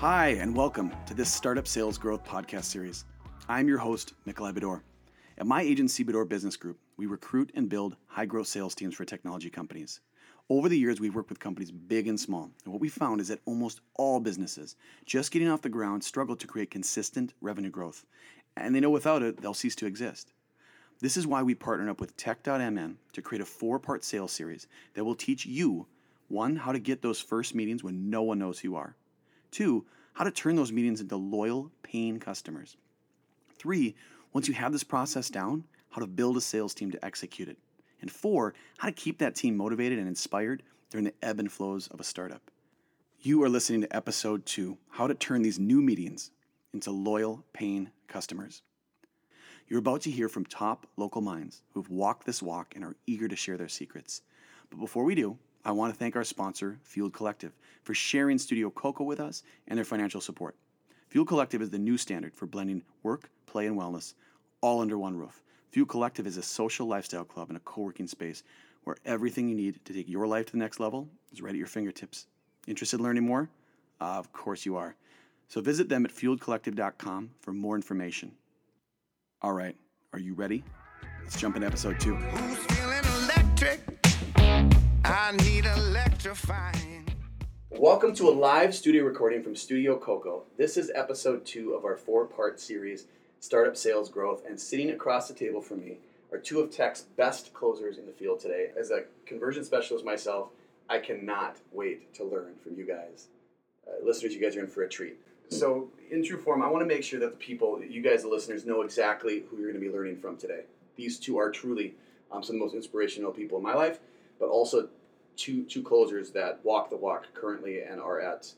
Hi, and welcome to this Startup Sales Growth podcast series. I'm your host, Nikolai Bedore. At my agency, Bedore Business Group, we recruit and build high growth sales teams for technology companies. Over the years, we've worked with companies big and small, and what we found is that almost all businesses just getting off the ground struggle to create consistent revenue growth, and they know without it, they'll cease to exist. This is why we partnered up with Tech.mn to create a four part sales series that will teach you one, how to get those first meetings when no one knows who you are, two, how to turn those meetings into loyal, paying customers, three, once you have this process down, how to build a sales team to execute it. And four, how to keep that team motivated and inspired during the ebb and flows of a startup. You are listening to episode two How to Turn These New Meetings into Loyal, Paying Customers. You're about to hear from top local minds who've walked this walk and are eager to share their secrets. But before we do, I want to thank our sponsor, Fueled Collective, for sharing Studio Coco with us and their financial support. Fuel Collective is the new standard for blending work, play, and wellness all under one roof. Fuel Collective is a social lifestyle club and a co working space where everything you need to take your life to the next level is right at your fingertips. Interested in learning more? Uh, of course you are. So visit them at fueledcollective.com for more information. All right, are you ready? Let's jump into episode two. Welcome to a live studio recording from Studio Coco. This is episode two of our four part series, Startup Sales Growth. And sitting across the table from me are two of tech's best closers in the field today. As a conversion specialist myself, I cannot wait to learn from you guys. Uh, listeners, you guys are in for a treat. So, in true form, I want to make sure that the people, you guys, the listeners, know exactly who you're going to be learning from today. These two are truly um, some of the most inspirational people in my life, but also two two closers that walk the walk currently and are at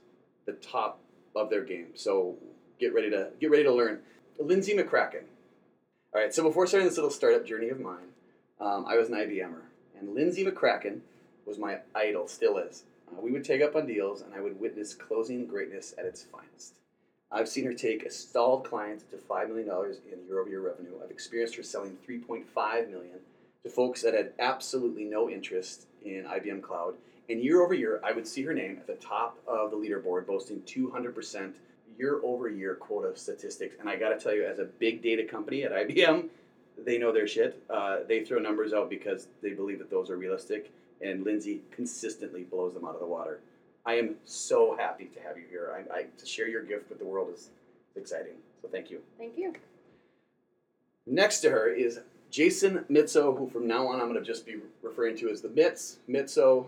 the top of their game. So, get ready to get ready to learn. Lindsay McCracken. All right. So before starting this little startup journey of mine, um, I was an IBMer, and Lindsay McCracken was my idol, still is. Uh, we would take up on deals, and I would witness closing greatness at its finest. I've seen her take a stalled client to $5 million in year-over-year revenue. I've experienced her selling 3.5 million to folks that had absolutely no interest in IBM Cloud. And year over year, I would see her name at the top of the leaderboard, boasting 200% year-over-year quota statistics. And I got to tell you, as a big data company at IBM, they know their shit. Uh, they throw numbers out because they believe that those are realistic and Lindsay consistently blows them out of the water. I am so happy to have you here. I, I, to share your gift with the world is exciting. So thank you. Thank you. Next to her is Jason Mitzo, who from now on I'm going to just be referring to as the Mitz, Mitzo,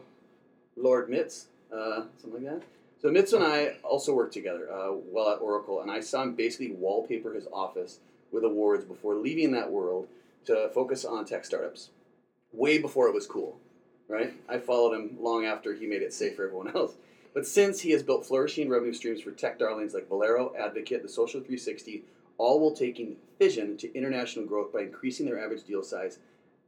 Lord Mitz, uh, something like that. So Mitzo and I also worked together uh, while at Oracle, and I saw him basically wallpaper his office with awards before leaving that world to focus on tech startups, way before it was cool right? I followed him long after he made it safe for everyone else. But since he has built flourishing revenue streams for tech darlings like Valero, Advocate, the Social 360, all while taking Fision to international growth by increasing their average deal size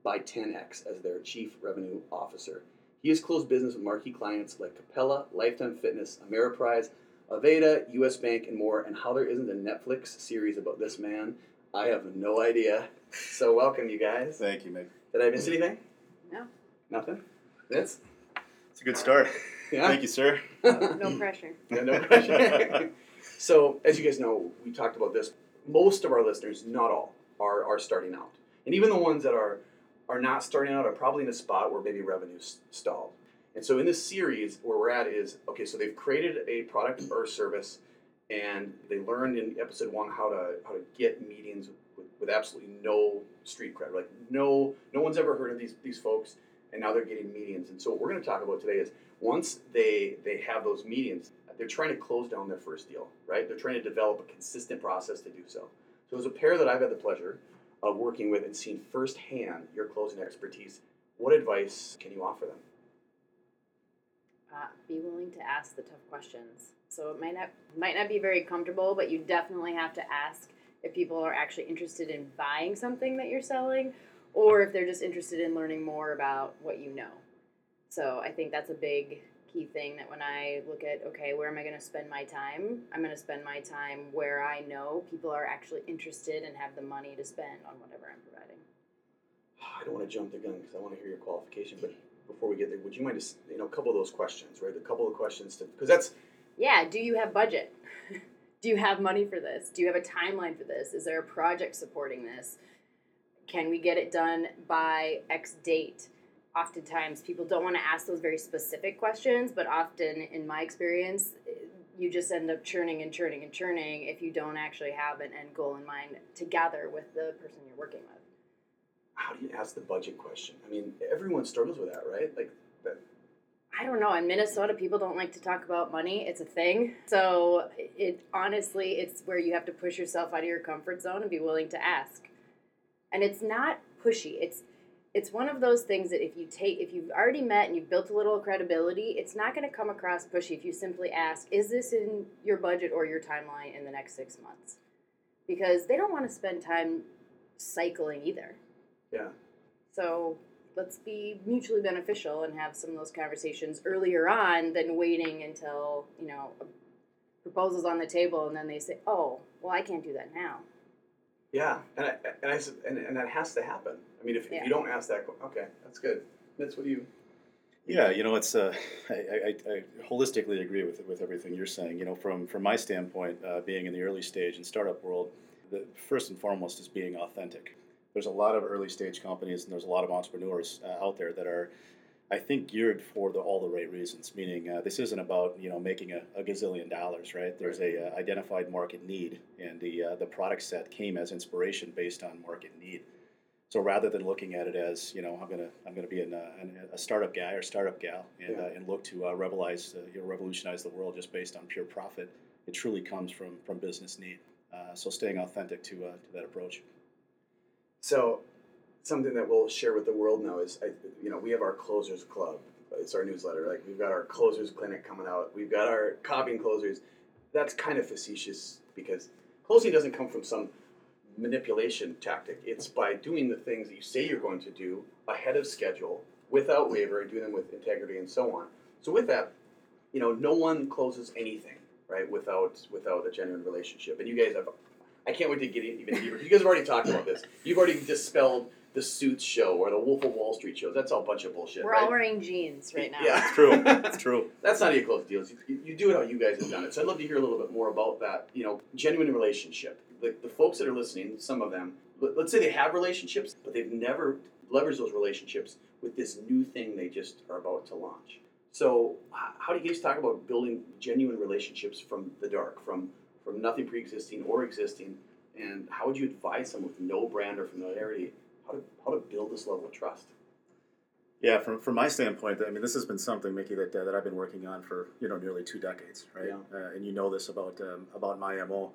by 10x as their chief revenue officer. He has closed business with marquee clients like Capella, Lifetime Fitness, Ameriprise, Aveda, US Bank, and more. And how there isn't a Netflix series about this man, I have no idea. So, welcome, you guys. Thank you, Mick. Did I miss anything? No. Nothing? That's It's a good start. yeah. Thank you, sir. No pressure. Yeah, no pressure. so, as you guys know, we talked about this. Most of our listeners, not all, are, are starting out, and even the ones that are are not starting out are probably in a spot where maybe revenue's stalled. And so, in this series, where we're at is okay. So they've created a product or service, and they learned in episode one how to how to get meetings with, with absolutely no street cred. Like no no one's ever heard of these these folks, and now they're getting meetings. And so, what we're going to talk about today is once they they have those meetings, they're trying to close down their first deal, right? They're trying to develop a consistent process to do so. So as a pair that I've had the pleasure of working with and seeing firsthand your closing expertise, what advice can you offer them? Uh, be willing to ask the tough questions. So it might not might not be very comfortable, but you definitely have to ask if people are actually interested in buying something that you're selling, or if they're just interested in learning more about what you know. So I think that's a big key thing that when I look at okay, where am I going to spend my time? I'm going to spend my time where I know people are actually interested and have the money to spend on whatever I'm providing. I don't want to jump the gun because I want to hear your qualification, but before we get there, would you mind just you know a couple of those questions, right? A couple of questions to because that's Yeah, do you have budget? do you have money for this? Do you have a timeline for this? Is there a project supporting this? Can we get it done by X date? Oftentimes, people don't want to ask those very specific questions, but often, in my experience, you just end up churning and churning and churning if you don't actually have an end goal in mind together with the person you're working with. how do you ask the budget question? I mean, everyone struggles with that, right? Like that. I don't know. In Minnesota, people don't like to talk about money. It's a thing. So it honestly, it's where you have to push yourself out of your comfort zone and be willing to ask. And it's not pushy. It's it's one of those things that if you take if you've already met and you've built a little credibility, it's not going to come across pushy if you simply ask, "Is this in your budget or your timeline in the next 6 months?" Because they don't want to spend time cycling either. Yeah. So let's be mutually beneficial and have some of those conversations earlier on than waiting until, you know, a proposal's on the table and then they say, oh, well, I can't do that now. Yeah, and I, and I and, and that has to happen. I mean, if, if you don't ask that, que- okay, that's good. That's what you. Yeah, you know, it's uh, I, I, I holistically agree with with everything you're saying. You know, from from my standpoint, uh, being in the early stage and startup world, the first and foremost is being authentic. There's a lot of early stage companies and there's a lot of entrepreneurs uh, out there that are, I think, geared for the, all the right reasons. Meaning, uh, this isn't about you know making a, a gazillion dollars, right? There's a uh, identified market need, and the uh, the product set came as inspiration based on market need. So rather than looking at it as you know I'm gonna I'm gonna be an, uh, an, a startup guy or startup gal and, Yeah. uh, and look to uh, revolize uh, you know, revolutionize the world just based on pure profit, it truly comes from from business need. Uh, so staying authentic to uh, to that approach. So, something that we'll share with the world now is, I, you know, we have our closers club. It's our newsletter. Like we've got our closers clinic coming out. We've got our copying closers. That's kind of facetious because closing doesn't come from some manipulation tactic. It's by doing the things that you say you're going to do ahead of schedule, without waiver, and doing them with integrity and so on. So with that, you know, no one closes anything right without without a genuine relationship. And you guys have, I can't wait to get even deeper. You guys have already talked about this. You've already dispelled the Suits show or the Wolf of Wall Street shows. That's all a bunch of bullshit. We're right? all wearing jeans right now. Yeah, It's true. It's true. That's not how you close deals. You, you do it how you guys have done it. So I'd love to hear a little bit more about that. You know, genuine relationship. The, the folks that are listening, some of them, let, let's say they have relationships, but they've never leveraged those relationships with this new thing they just are about to launch. So how do you guys talk about building genuine relationships from the dark, from from nothing pre-existing or existing, and how would you advise someone with no brand or familiarity how to how to build this level of trust? Yeah, from, from my standpoint, I mean, this has been something, Mickey, that, uh, that I've been working on for you know nearly two decades, right? Yeah. Uh, and you know this about um, about my mo.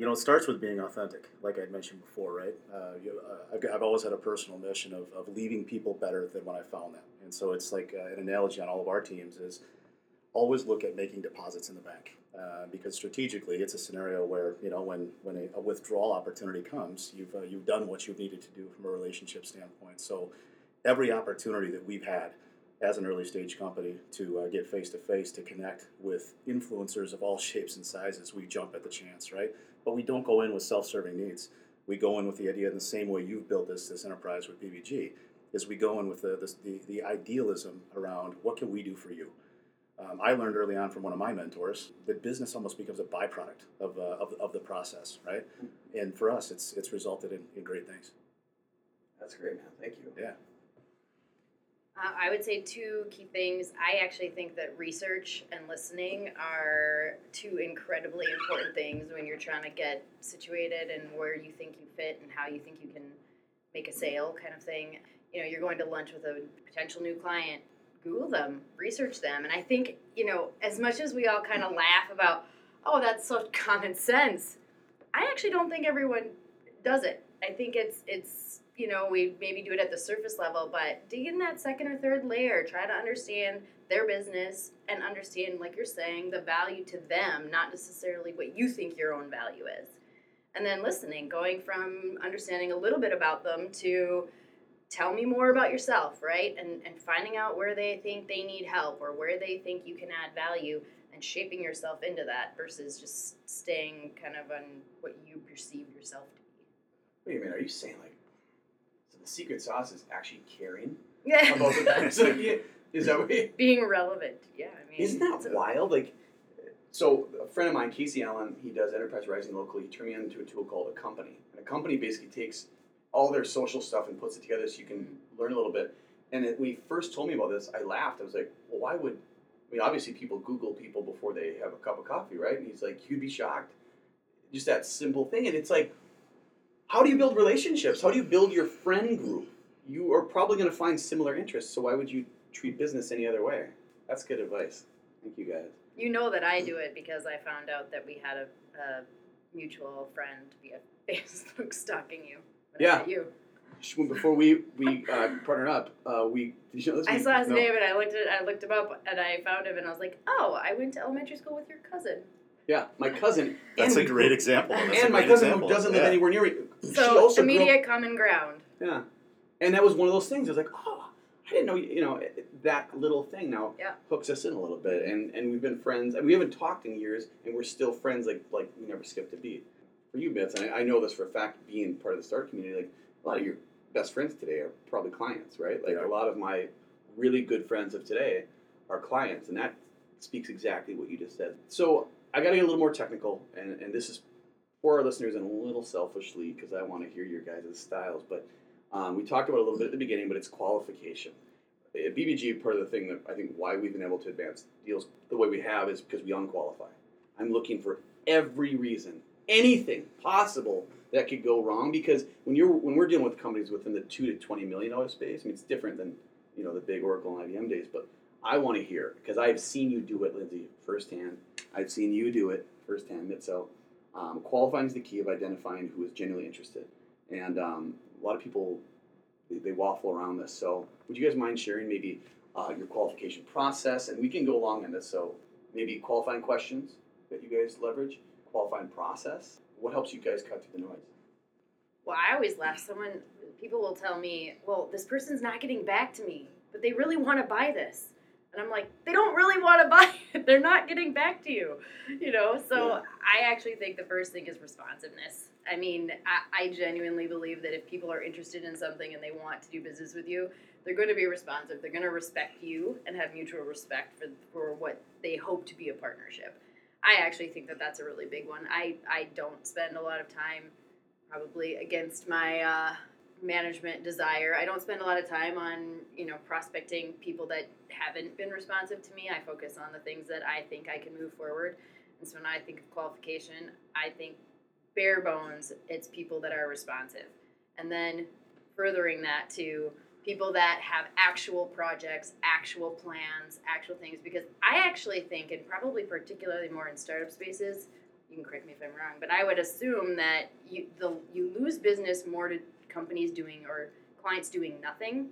You know, it starts with being authentic, like I mentioned before, right? Uh, you, uh, I've, I've always had a personal mission of, of leaving people better than when I found them, and so it's like uh, an analogy on all of our teams is always look at making deposits in the bank uh, because strategically it's a scenario where you know when when a, a withdrawal opportunity comes, you've uh, you've done what you've needed to do from a relationship standpoint. So every opportunity that we've had as an early stage company to get face to face to connect with influencers of all shapes and sizes, we jump at the chance, right? But we don't go in with self-serving needs. We go in with the idea in the same way you've built this this enterprise with BBG, is we go in with the the, the, the idealism around what can we do for you. Um, I learned early on from one of my mentors that business almost becomes a byproduct of, uh, of, of the process, right? And for us, it's it's resulted in, in great things. That's great, man. Thank you. Yeah. Uh, I would say two key things. I actually think that research and listening are two incredibly important things when you're trying to get situated and where you think you fit and how you think you can make a sale, kind of thing. You know, you're going to lunch with a potential new client. Google them, research them, and I think you know as much as we all kind of laugh about, oh, that's so common sense. I actually don't think everyone does it. I think it's it's you know we maybe do it at the surface level, but dig in that second or third layer. Try to understand their business and understand, like you're saying, the value to them, not necessarily what you think your own value is. And then listening, going from understanding a little bit about them to tell me more about yourself, right? And and finding out where they think they need help or where they think you can add value and shaping yourself into that versus just staying kind of on what you perceive yourself to be. Wait a minute, are you saying like the secret sauce is actually caring? Yeah. about the so, yeah, is that what you, Being relevant. Yeah, I mean. Isn't that wild? Like, so a friend of mine, Casey Allen, he does enterprise rising locally. He turned me into a tool called Accompany. And Accompany basically takes all their social stuff and puts it together so you can learn a little bit. And it, when he first told me about this, I laughed. I was like, well, why would? I mean, obviously people Google people before they have a cup of coffee, right? And he's like, you'd be shocked. Just that simple thing, and it's like, how do you build relationships? How do you build your friend group? You are probably going to find similar interests. So why would you treat business any other way? That's good advice. Thank you guys. You know that I do it because I found out that we had a, a mutual friend via Facebook stalking you. Yeah. You. Before we we uh, partnered up, uh, we did you know this? I saw his no. name and I looked at I looked him up and I found him and I was like, oh, I went to elementary school with your cousin. Yeah, my cousin. That's and a great example. That's And my cousin example. who doesn't live Yeah. anywhere near me. she So also grew immediate common ground. Yeah, and that was one of those things. I was like, oh, I didn't know. You know, that little thing now Yeah. hooks us in a little bit, and and we've been friends. And we haven't talked in years, and we're still friends. Like like we never skipped a beat. For you, Mitz, and I, I know this for a fact, being part of the startup community, like a lot of your best friends today are probably clients, right? Like Yeah. a lot of my really good friends of today are clients, and that speaks exactly what you just said. So I got to get a little more technical, and, and this is for our listeners and a little selfishly because I want to hear your guys' styles. But um, we talked about a little bit at the beginning, but it's qualification. At BBG, part of the thing that I think why we've been able to advance deals the way we have is because we unqualify. I'm looking for every reason, anything possible that could go wrong. Because when you're when we're dealing with companies within the two to twenty million dollar space, I mean it's different than you know the big Oracle and IBM days. But I want to hear because I've seen you do it, Lindsay, firsthand. I've seen you do it firsthand. So um, qualifying is the key of identifying who is genuinely interested. And um, a lot of people they, they waffle around this. So would you guys mind sharing maybe uh, your qualification process? And we can go along in this. So maybe qualifying questions that you guys leverage, qualifying process. What helps you guys cut through the noise? Well, I always laugh. Someone, people will tell me, "Well, this person's not getting back to me, but they really want to buy this," and I'm like, "They don't really want to buy it. They're not getting back to you," you know. So Yeah. I actually think the first thing is responsiveness. I mean, I, I genuinely believe that if people are interested in something and they want to do business with you, they're going to be responsive. They're going to respect you and have mutual respect for for what they hope to be a partnership. I actually think that that's a really big one. I, I don't spend a lot of time probably against my uh, management desire. I don't spend a lot of time on you know prospecting people that haven't been responsive to me. I focus on the things that I think I can move forward. And so when I think of qualification, I think bare bones, it's people that are responsive, and then furthering that to people that have actual projects, actual plans, actual things. Because I actually think, and probably particularly more in startup spaces, you can correct me if I'm wrong, but I would assume that you the you lose business more to companies doing or clients doing nothing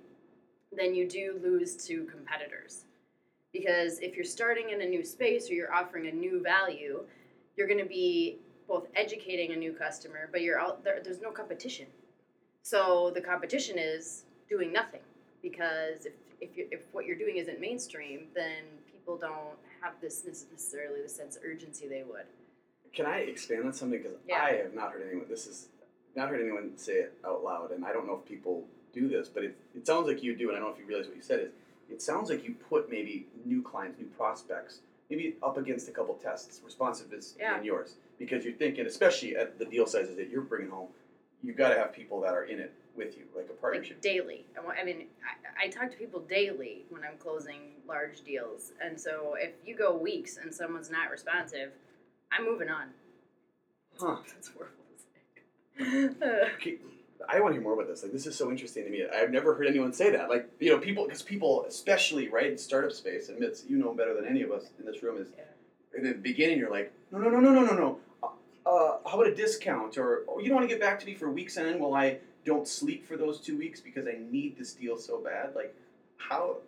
then you do lose to competitors. Because if you're starting in a new space or you're offering a new value, you're going to be both educating a new customer, but you're out there. There's no competition, so the competition is doing nothing. Because if if, you, if what you're doing isn't mainstream, then people don't have this necessarily the sense of urgency they would. Can I expand on something? Because Yeah. I have not heard anyone. This is not heard anyone say it out loud, and I don't know if people do this, but it, it sounds like you do. And I don't know if you realize what you said is. It sounds like you put maybe new clients, new prospects, maybe up against a couple tests, responsiveness Yeah. in yours, because you're thinking, especially at the deal sizes that you're bringing home, you've got to have people that are in it with you, like a partnership. like daily. I, mean, I, I talk to people daily when I'm closing large deals, and so if you go weeks and someone's not responsive, I'm moving on. Huh. That's horrible. Okay, I want to hear more about this. Like, this is so interesting to me. I've never heard anyone say that. Like, you know, people, because people, especially right in startup space, admits you know better than any of us in this room is. In the beginning, you're like, no, no, no, no, no, no, no. Uh, uh, how about a discount? Or oh, you don't want to get back to me for weeks on end while I don't sleep for those two weeks because I need this deal so bad. Like, how?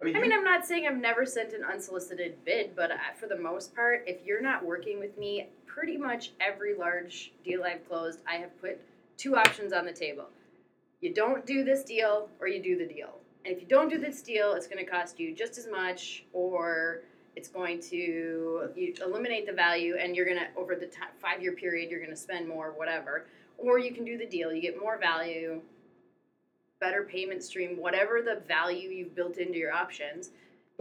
I mean, I mean, I'm not saying I've never sent an unsolicited bid, but uh, for the most part, if you're not working with me, pretty much every large deal I've closed, I have put two options on the table. You don't do this deal, or you do the deal. And if you don't do this deal, it's going to cost you just as much, or it's going to you eliminate the value, and you're going to over the ti five year period, you're going to spend more, whatever. Or you can do the deal, you get more value, better payment stream, whatever the value you've built into your options,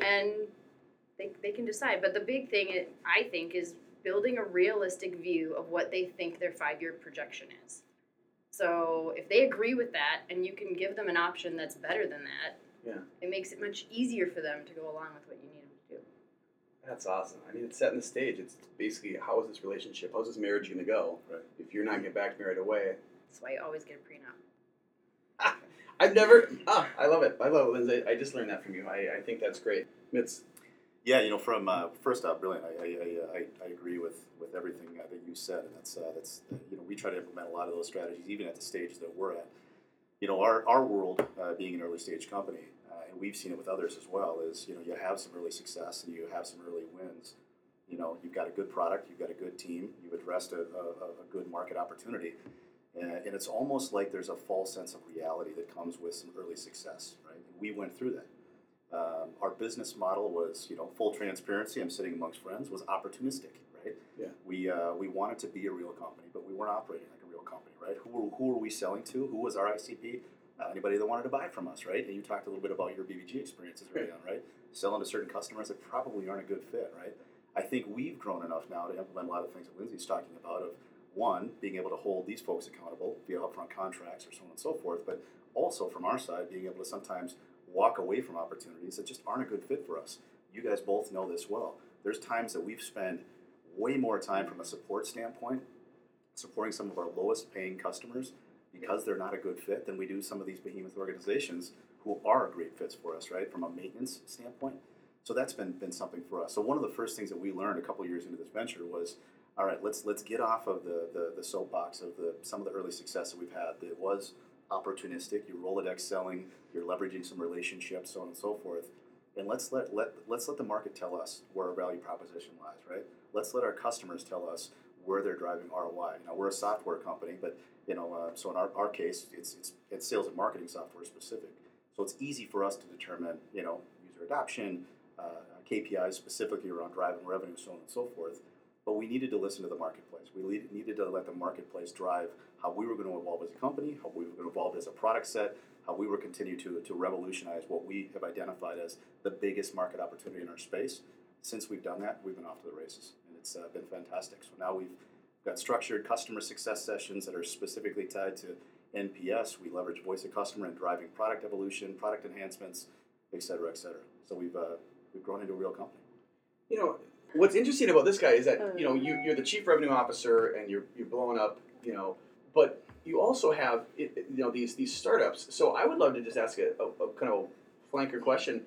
and they, they can decide. But the big thing, i- I think, is building a realistic view of what they think their five year projection is. So if they agree with that and you can give them an option that's better than that, Yeah. it makes it much easier for them to go along with what you need them to do. That's awesome. I mean, it's setting the stage. It's basically how is this relationship, how's this marriage going to go? Right. If you're not getting back to me right away. That's why you always get a prenup. I've never. Ah, I love it. I love it, Lindsay. I just learned that from you. I, I think that's great. It's Yeah, you know, from uh, first off, brilliant. I, I, I, I, I agree with, with everything uh, that you said, and that's uh, that's uh, you know we try to implement a lot of those strategies even at the stage that we're at. You know, our, our world uh, being an early stage company, uh, and we've seen it with others as well. Is you know you have some early success and you have some early wins. You know, you've got a good product, you've got a good team, you've addressed a, a, a good market opportunity, and, and it's almost like there's a false sense of reality that comes with some early success, right? We went through that. Um, our business model was, you know, full transparency. I'm sitting amongst friends. Was opportunistic, right? Yeah. We uh, we wanted to be a real company, but we weren't operating like a real company, right? Who were, who were we selling to? Who was our ICP? Uh, anybody that wanted to buy from us, right? And you talked a little bit about your BBG experiences early on, right? Selling to certain customers that probably aren't a good fit, right? I think we've grown enough now to implement a lot of things that Lindsay's talking about of one, being able to hold these folks accountable via upfront contracts or so on and so forth, but also from our side, being able to sometimes walk away from opportunities that just aren't a good fit for us. You guys both know this well. There's times that we've spent way more time from a support standpoint supporting some of our lowest paying customers because they're not a good fit than we do some of these behemoth organizations who are great fits for us, right? From a maintenance standpoint. So that's been been something for us. So one of the first things that we learned a couple years into this venture was, all right, let's let's get off of the, the the soapbox of the some of the early success that we've had. That was opportunistic. You're Rolodex selling. You're leveraging some relationships, so on and so forth. And let's let let let's let the market tell us where our value proposition lies, right? Let's let our customers tell us where they're driving ROI. Now we're a software company, but you know, uh, so in our, our case, it's, it's it's sales and marketing software specific. So it's easy for us to determine, you know, user adoption, uh, KPIs specifically around driving revenue, so on and so forth. But we needed to listen to the marketplace. We needed to let the marketplace drive how we were going to evolve as a company, how we were going to evolve as a product set, how we were continue to, to revolutionize what we have identified as the biggest market opportunity in our space. Since we've done that, we've been off to the races, and it's uh, been fantastic. So now we've got structured customer success sessions that are specifically tied to NPS. We leverage voice of customer in driving product evolution, product enhancements, et cetera, et cetera. So we've uh, we've grown into a real company. you know what's interesting about this guy is that you know you, you're the chief revenue officer and you're you're blowing up you know but you also have it- it- you know these these startups. So i would love to just ask a, a, a kind of flanker question.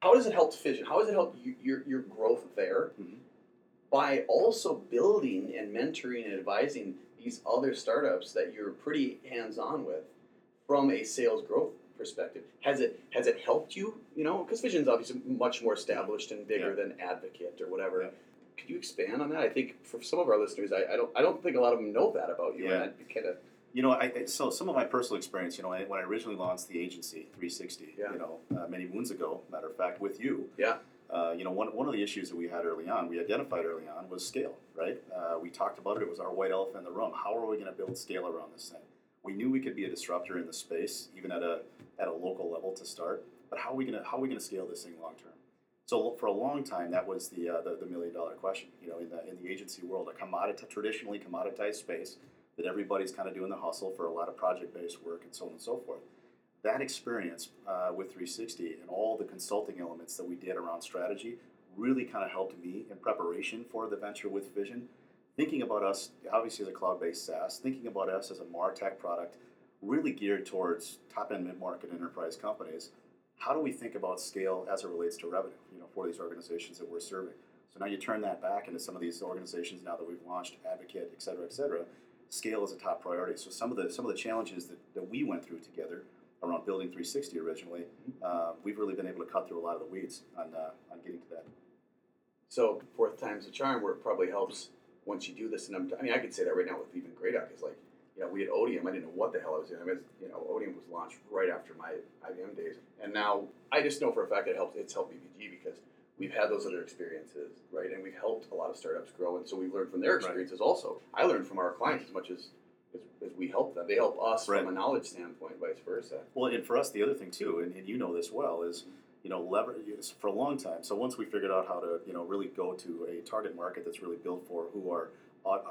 How does it help Fision? How does it help you, your, your growth there Mhm. by also building and mentoring and advising these other startups that you're pretty hands-on with from a sales growth perspective has it has it helped you you know because Fision's obviously much more established and bigger Yeah. than advocate or whatever Yeah. could you expand on that i think for some of our listeners i, I don't i don't think a lot of them know that about you Yeah. kind of You know, I, I- so some of my personal experience, you know, when I originally launched the agency 360, Yeah. you know, uh, many moons ago, matter of fact, with you, yeah uh, you know, one, one of the issues that we had early on, we identified early on, was scale, right? Uh, we talked about it, it was our white elephant in the room. How are we going to build scale around this thing? We knew we could be a disruptor in the space, even at a, at a local level to start, but how are we to, how are we to scale this thing long term? So for a long time, that was the, uh, the, the million dollar question, you know, in the, in the agency world, a commodity, traditionally commoditized space that everybody's kind of doing the hustle for a lot of project-based work and so on and so forth that experience uh, with 360 and all the consulting elements that we did around strategy really kind of helped me in preparation for the venture with Fision. Thinking about us, obviously, as a cloud based SaaS, thinking about us as a MarTech product, really geared towards top end mid market enterprise companies. How do we think about scale as it relates to revenue you know, for these organizations that we're serving? So now you turn that back into some of these organizations now that we've launched, Advocate, et cetera, et cetera. Scale is a top priority. So some of the some of the challenges that, that we went through together around building 360 originally, uh, we've really been able to cut through a lot of the weeds on, uh, on getting to that. so fourth time's a charm where it probably helps once you do this and I'm, i mean i could say that right now with even great is like you know we had odium i didn't know what the hell i was doing i mean you know odium was launched right after my ibm days and now i just know for a fact that it helped. it's helped bbg because we've had those other experiences right and we've helped a lot of startups grow and so we've learned from their Right. experiences also i learned from our clients as much as as, as we help them. They help us Right. from a knowledge standpoint, vice versa. Well, and for us, the other thing too, and, and you know this well, is you know leverage for a long time. So once we figured out how to you know really go to a target market that's really built for who our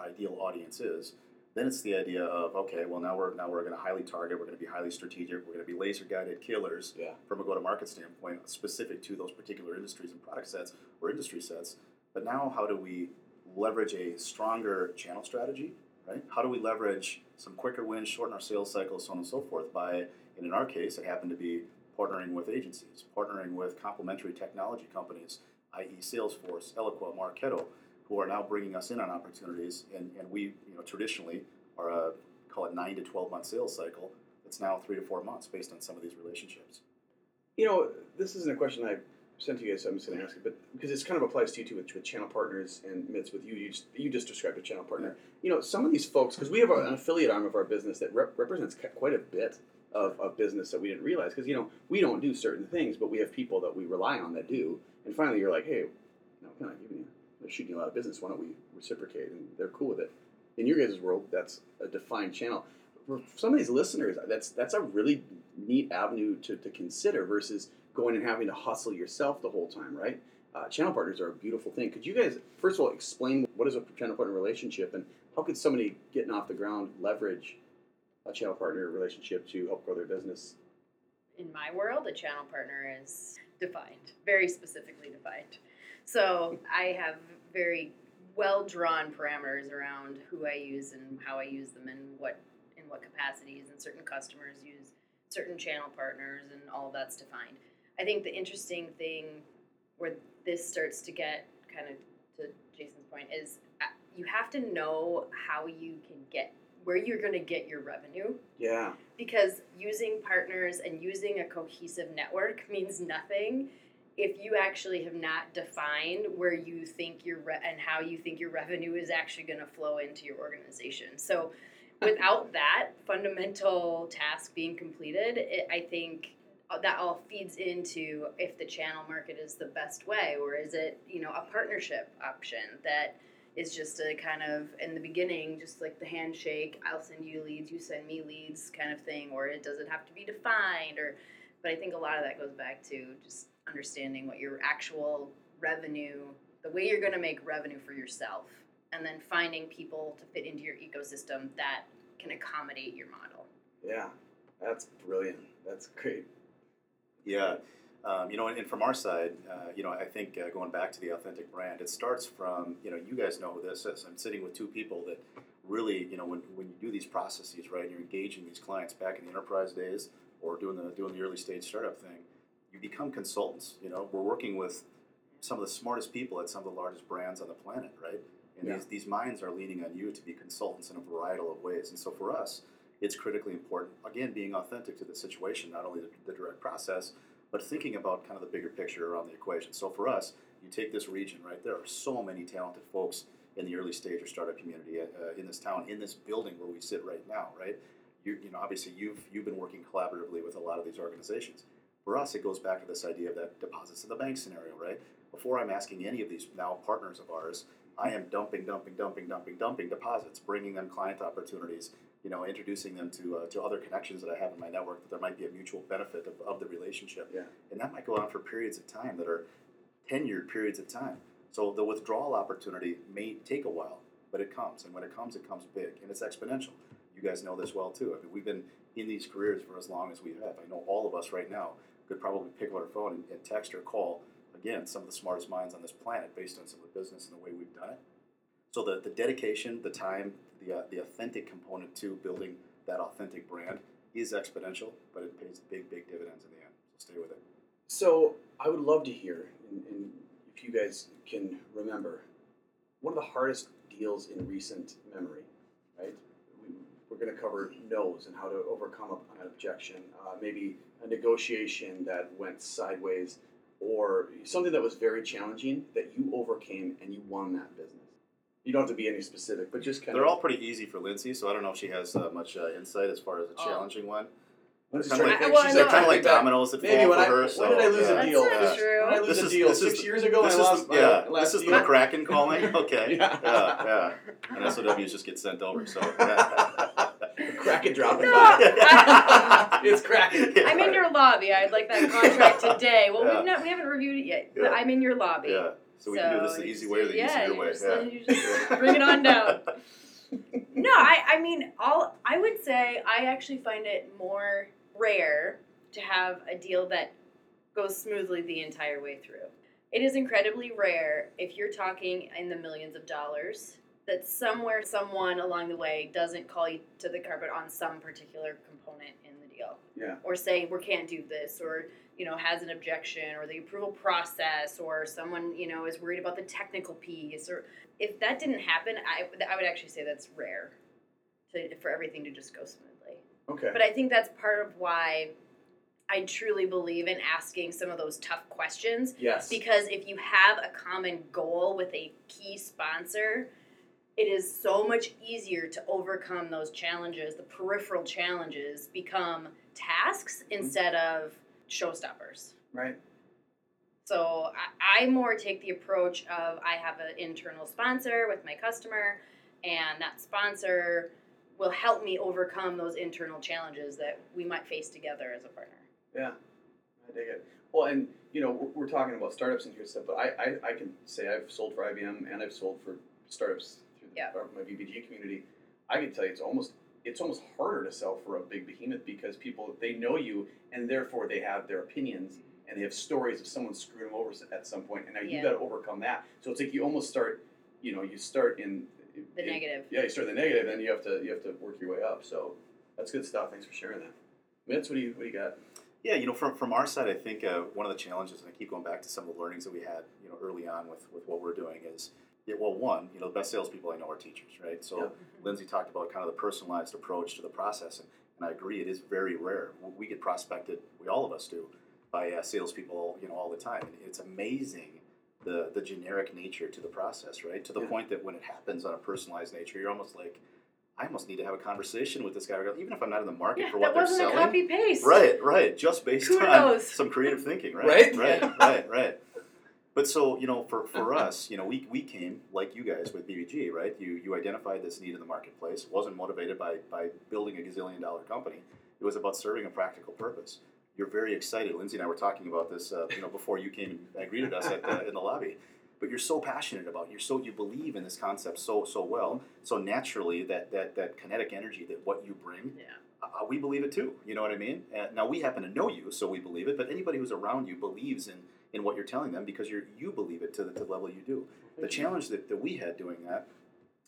ideal audience is, then it's the idea of okay, well now we're now we're going to highly target, we're going to be highly strategic, we're going to be laser guided killers Yeah. from a go to market standpoint, specific to those particular industries and product sets or industry sets. But now, how do we leverage a stronger channel strategy? Right? How do we leverage some quicker wins, shorten our sales cycles, so on and so forth? By, and in our case, it happened to be partnering with agencies, partnering with complementary technology companies, i.e., Salesforce, Eloqua, Marketo, who are now bringing us in on opportunities. And, and we, you know, traditionally are a call it nine to twelve month sales cycle. It's now three to four months based on some of these relationships. You know, this isn't a question I sent to you guys, so I'm just going to ask it, but because this kind of applies to you too, with, with channel partners and Mitz, with you, you just, you just described a channel partner. You know, some of these folks, because we have a, an affiliate arm of our business that rep- represents quite a bit of, of business that we didn't realize, because you know, we don't do certain things, but we have people that we rely on that do. And finally, you're like, hey, you know, kind of giving you, they're shooting a lot of business. Why don't we reciprocate? And they're cool with it. In your guys' world, that's a defined channel. For some of these listeners, that's that's a really neat avenue to, to consider versus going and having to hustle yourself the whole time, right? Uh, channel partners are a beautiful thing. Could you guys, first of all, explain what is a channel partner relationship and how could somebody getting off the ground leverage a channel partner relationship to help grow their business? in my world, a channel partner is defined, very specifically defined. So I have very well drawn parameters around who I use and how I use them and what in what capacities and certain customers use certain channel partners and all that's defined. I think the interesting thing where this starts to get kind of to Jason's point is uh, you have to know how you can get where you're going to get your revenue Yeah, because using partners and using a cohesive network means nothing if you actually have not defined where you think your re- and how you think your revenue is actually going to flow into your organization. So without that fundamental task being completed, it, I think uh, that all feeds into if the channel market is the best way or is it, you know, a partnership option that is just a kind of in the beginning just like the handshake i'll send you leads you send me leads kind of thing or it doesn't have to be defined or but i think a lot of that goes back to just understanding what your actual revenue the way you're going to make revenue for yourself and then finding people to fit into your ecosystem that can accommodate your model yeah, that's brilliant. That's great. Yeah, um, you know, and, and from our side, uh, you know, I think uh, going back to the authentic brand, it starts from you know, you guys know who this is. I'm sitting with two people that really, you know, when, when you do these processes, right, and you're engaging these clients back in the enterprise days or doing the doing the early stage startup thing, you become consultants. You know, we're working with some of the smartest people at some of the largest brands on the planet, right? And Yeah. these, these minds are leaning on you to be consultants in a variety of ways. And so for us, it's critically important, again, being authentic to the situation, not only the, the direct process, but thinking about kind of the bigger picture around the equation. So for us, you take this region, right? There are so many talented folks in the early stage or startup community uh, in this town, in this building where we sit right now, right? You, you know, obviously you've you've been working collaboratively with a lot of these organizations. For us, it goes back to this idea of that deposits in the bank scenario, right? Before I'm asking any of these now partners of ours, I am dumping, dumping, dumping, dumping, dumping deposits, bringing them client opportunities, you know, introducing them to uh, to other connections that I have in my network that there might be a mutual benefit of, of the relationship. Yeah. And that might go on for periods of time that are tenured periods of time. So the withdrawal opportunity may take a while, but it comes. And when it comes, it comes big and it's exponential. You guys know this well too. I mean, we've been in these careers for as long as we have. I know all of us right now could probably pick up our phone and, and text or call, again, some of the smartest minds on this planet based on some of the business and the way we've done it. So the, the dedication, the time, the, uh, the authentic component to building that authentic brand is exponential, but it pays big, big dividends in the end. So stay with it. So I would love to hear, and, and if you guys can remember, one of the hardest deals in recent memory, right? We, we're going to cover no's and how to overcome an objection, uh, maybe a negotiation that went sideways, or something that was very challenging that you overcame and you won that business. You don't have to be any specific, but just kind of They're of. all pretty easy for Lindsay, so I don't know if she has uh, much uh, insight as far as a Oh. challenging one. Let's Kinda just to like- think. well, She's I like, know- kind of like think dominoes that Maybe fall when for I her. when did I lose yeah. a deal? That's not true. When I lose This a is- deal this is six the- years ago. This I is lost the, my yeah, last this is the deal. McCracken calling. Okay, Yeah. yeah, yeah, and SOWs just get sent over. So, yeah. Kraken dropping No, by. I- it's Kraken. I'm in your lobby. I'd like that contract today. Well, Yeah. we've not we haven't reviewed it yet, but Yeah. I'm in your lobby. Yeah. So we can do this the easy way or the yeah, easier way. just- yeah. you just bring it on down. No, I, I mean, all I would say I actually find it more rare to have a deal that goes smoothly the entire way through. It is incredibly rare if you're talking in the millions of dollars that somewhere someone along the way doesn't call you to the carpet on some particular component in the deal Yeah. or say we can't do this or you know has an objection or the approval process or someone you know is worried about the technical piece or if that didn't happen i, I would actually say that's rare to, for everything to just go smoothly Okay. but i think that's part of why i truly believe in asking some of those tough questions yes. because if you have a common goal with a key sponsor it is so much easier to overcome those challenges the peripheral challenges become tasks mm-hmm. instead of showstoppers right. so I, I more take the approach of i have an internal sponsor with my customer and that sponsor will help me overcome those internal challenges that we might face together as a partner Yeah. I dig it. Well, and you know, we're, we're talking about startups and here stuff, but I, I, I can say I've sold for IBM and I've sold for startups through the, Yeah. my BBG community. I can tell you it's almost it's almost harder to sell for a big behemoth because people they know you and therefore they have their opinions and they have stories of someone screwing them over at some point, and now you Yeah. got to overcome that. So it's like you almost start, you know, you start in the in- negative Yeah, you start in the negative, then you have to you have to work your way up. So that's good stuff. Thanks for sharing that. Mitz, what do you what do you got? Yeah, you know, from, from our side, I think uh, one of the challenges, and I keep going back to some of the learnings that we had, you know, early on with, with what we're doing is, yeah, well, one, you know, the best salespeople I know are teachers, right? So Yeah. Lindsay talked about kind of the personalized approach to the process, and, and I agree, it is very rare. We get prospected, we all of us do, by uh, salespeople, you know, all the time. And it's amazing the the generic nature to the process, right? To the Yeah. point that when it happens on a personalized nature, you're almost like, I almost need to have a conversation with this guy, even if I'm not in the market yeah, for what that they're wasn't selling. a copy paste Right, right. Just based on some creative thinking, right? Right? right, right, right. But so you know, for, for us, you know, we, we came like you guys with BBG, right? You you identified this need in the marketplace. It wasn't motivated by by building a gazillion dollar company. It was about serving a practical purpose. You're very excited. Lindsay and I were talking about this, uh, you know, before you came and greeted us at the, in the lobby. But you're so passionate about. it. You're so you believe in this concept so so well. So naturally, that that that kinetic energy that what you bring yeah uh, we believe it too. You know what I mean? Uh, now we happen to know you, so we believe it. But anybody who's around you believes in, in what you're telling them because you you believe it to the, to the level you do. The challenge that, that we had doing that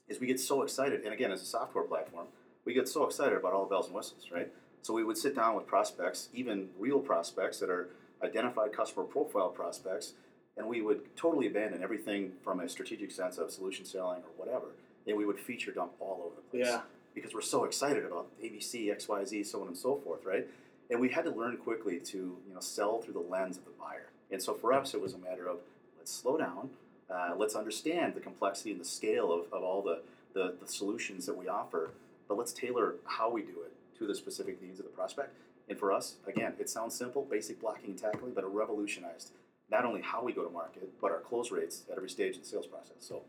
is we get so excited, and again, as a software platform, we get so excited about all the bells and whistles, right? So we would sit down with prospects, even real prospects that are identified customer profile prospects, and we would totally abandon everything from a strategic sense of solution selling or whatever, and we would feature dump all over the place Yeah. because we're so excited about ABC, XYZ, so on and so forth, right? And we had to learn quickly to you know sell through the lens of the buyer. And so for us, it was a matter of let's slow down, uh, let's understand the complexity and the scale of, of all the, the, the solutions that we offer, but let's tailor how we do it to the specific needs of the prospect. And for us, again, it sounds simple, basic blocking and tackling, but it revolutionized not only how we go to market, but our close rates at every stage of the sales process. So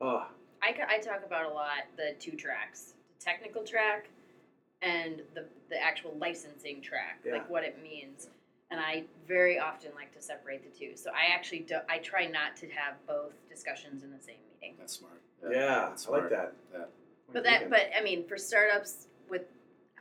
Oh, I, I talk about a lot the two tracks the technical track and the, the actual licensing track Yeah. like what it means and i very often like to separate the two so i actually do, i try not to have both discussions in the same meeting that's smart. yeah, that's I like that. Yeah. but that but i mean for startups with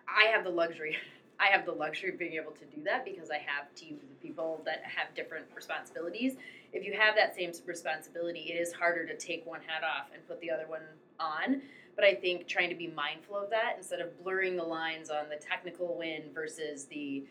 i have the luxury i have the luxury of being able to do that because i have teams of people that have different responsibilities if you have that same responsibility it is harder to take one hat off and put the other one on but i think trying to be mindful of that instead of blurring the lines on the technical win versus the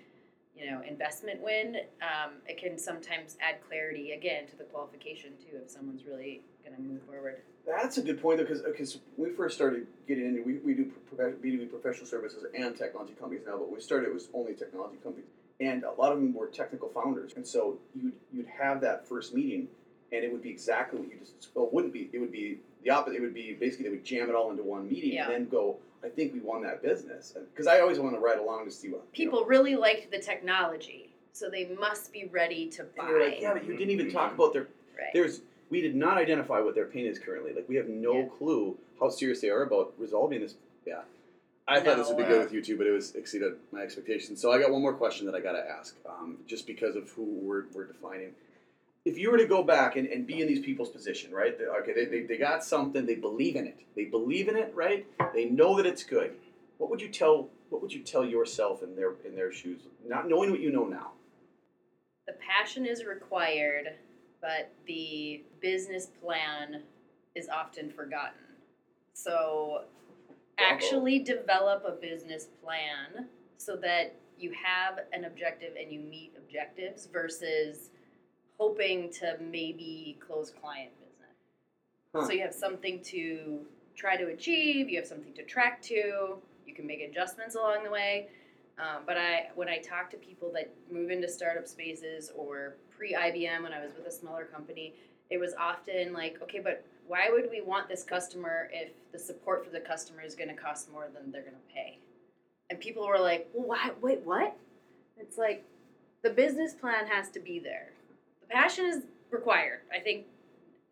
you know investment win um, it can sometimes add clarity again to the qualification too if someone's really going to move forward. That's a good point, though, because because we first started getting into we, we do B two B professional services and technology companies now, but we started it was only technology companies, and a lot of them were technical founders, and so you'd you'd have that first meeting, and it would be exactly what you just well, it wouldn't be it would be the opposite. It would be basically they would jam it all into one meeting Yeah. and then go. I think we won that business because I always want to ride along to see what you know, people really liked the technology, so they must be ready to and buy. you're like, yeah, but you didn't even talk about their right. there's we did not identify what their pain is currently. Like we have no Yeah. clue how serious they are about resolving this. Yeah, I thought this would be No. good with you too, but it was exceeded my expectations. So I got one more question that I got to ask, um, just because of who we're, we're defining. If you were to go back and, and be in these people's position, right? They're- Okay, they, they, they got something, they believe in it. They believe in it, right? They know that it's good. What would you tell what would you tell yourself in their in their shoes, not knowing what you know now? The passion is required, but the business plan is often forgotten. So, actually develop a business plan so that you have an objective and you meet objectives versus hoping to maybe close client business. Huh. So, you have something to try to achieve, you have something to track to, you can make adjustments along the way. Um, but I, when I talk to people that move into startup spaces or pre IBM, when I was with a smaller company, it was often like, okay, but why would we want this customer if the support for the customer is going to cost more than they're going to pay? And people were like, well, why? Wait, what? It's like the business plan has to be there. Passion is required. I think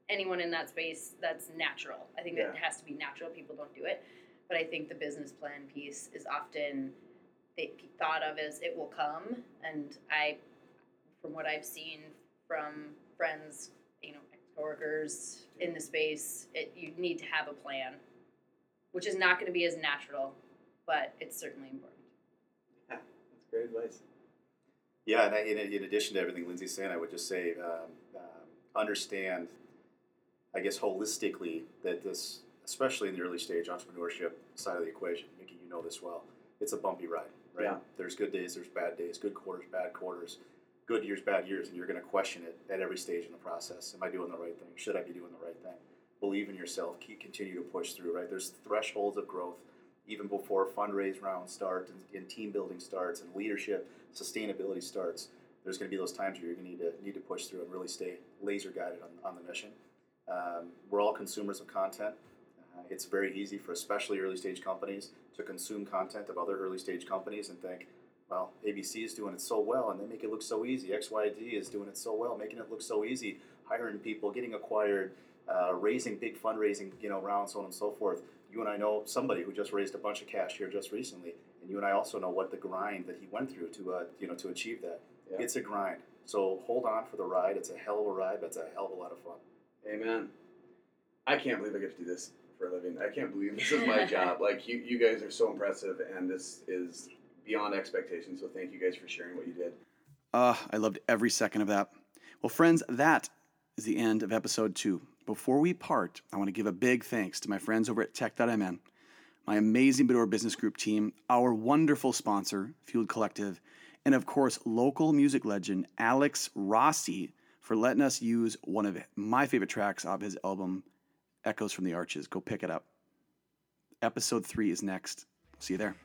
anyone in that space, that's natural. I think that Yeah. has to be natural. People don't do it. But I think the business plan piece is often thought of as it will come. And I, from what I've seen from friends, you know, coworkers in the space, it, you need to have a plan, which is not going to be as natural, but it's certainly important. Yeah, that's great advice. Yeah, and I, in, in addition to everything Lindsay's saying, I would just say um, um, understand, I guess, holistically that this, especially in the early stage entrepreneurship side of the equation, Mickey, you know this well, it's a bumpy ride, right? Yeah. There's good days, there's bad days, good quarters, bad quarters, good years, bad years, and you're going to question it at every stage in the process. Am I doing the right thing? Should I be doing the right thing? Believe in yourself. Keep continue to push through. Right? There's thresholds of growth even before fundraise rounds start and, and team building starts and leadership sustainability starts. There's going to be those times where you're going to need to need to push through and really stay laser guided on, on the mission. Um, we're all consumers of content. Uh, it's very easy for especially early stage companies to consume content of other early stage companies and think, well, ABC is doing it so well and they make it look so easy. XYZ is doing it so well, making it look so easy, hiring people, getting acquired, uh, raising big fundraising, you know, rounds, so on and so forth. You and I know somebody who just raised a bunch of cash here just recently, and you and I also know what the grind that he went through to, uh, you know, to achieve that. Yeah. It's a grind. So hold on for the ride. It's a hell of a ride, but it's a hell of a lot of fun. Amen. I can't believe I get to do this for a living. I can't believe this is my job. Like you, you guys are so impressive, and this is beyond expectations. So thank you guys for sharing what you did. Uh, I loved every second of that. Well, friends, that is the end of episode two. Before we part, I want to give a big thanks to my friends over at Tech.mn, my amazing Bedore Business Group team, our wonderful sponsor, Fueled Collective, and of course, local music legend Alex Rossi for letting us use one of my favorite tracks off his album, Echoes from the Arches. Go pick it up. Episode three is next. See you there.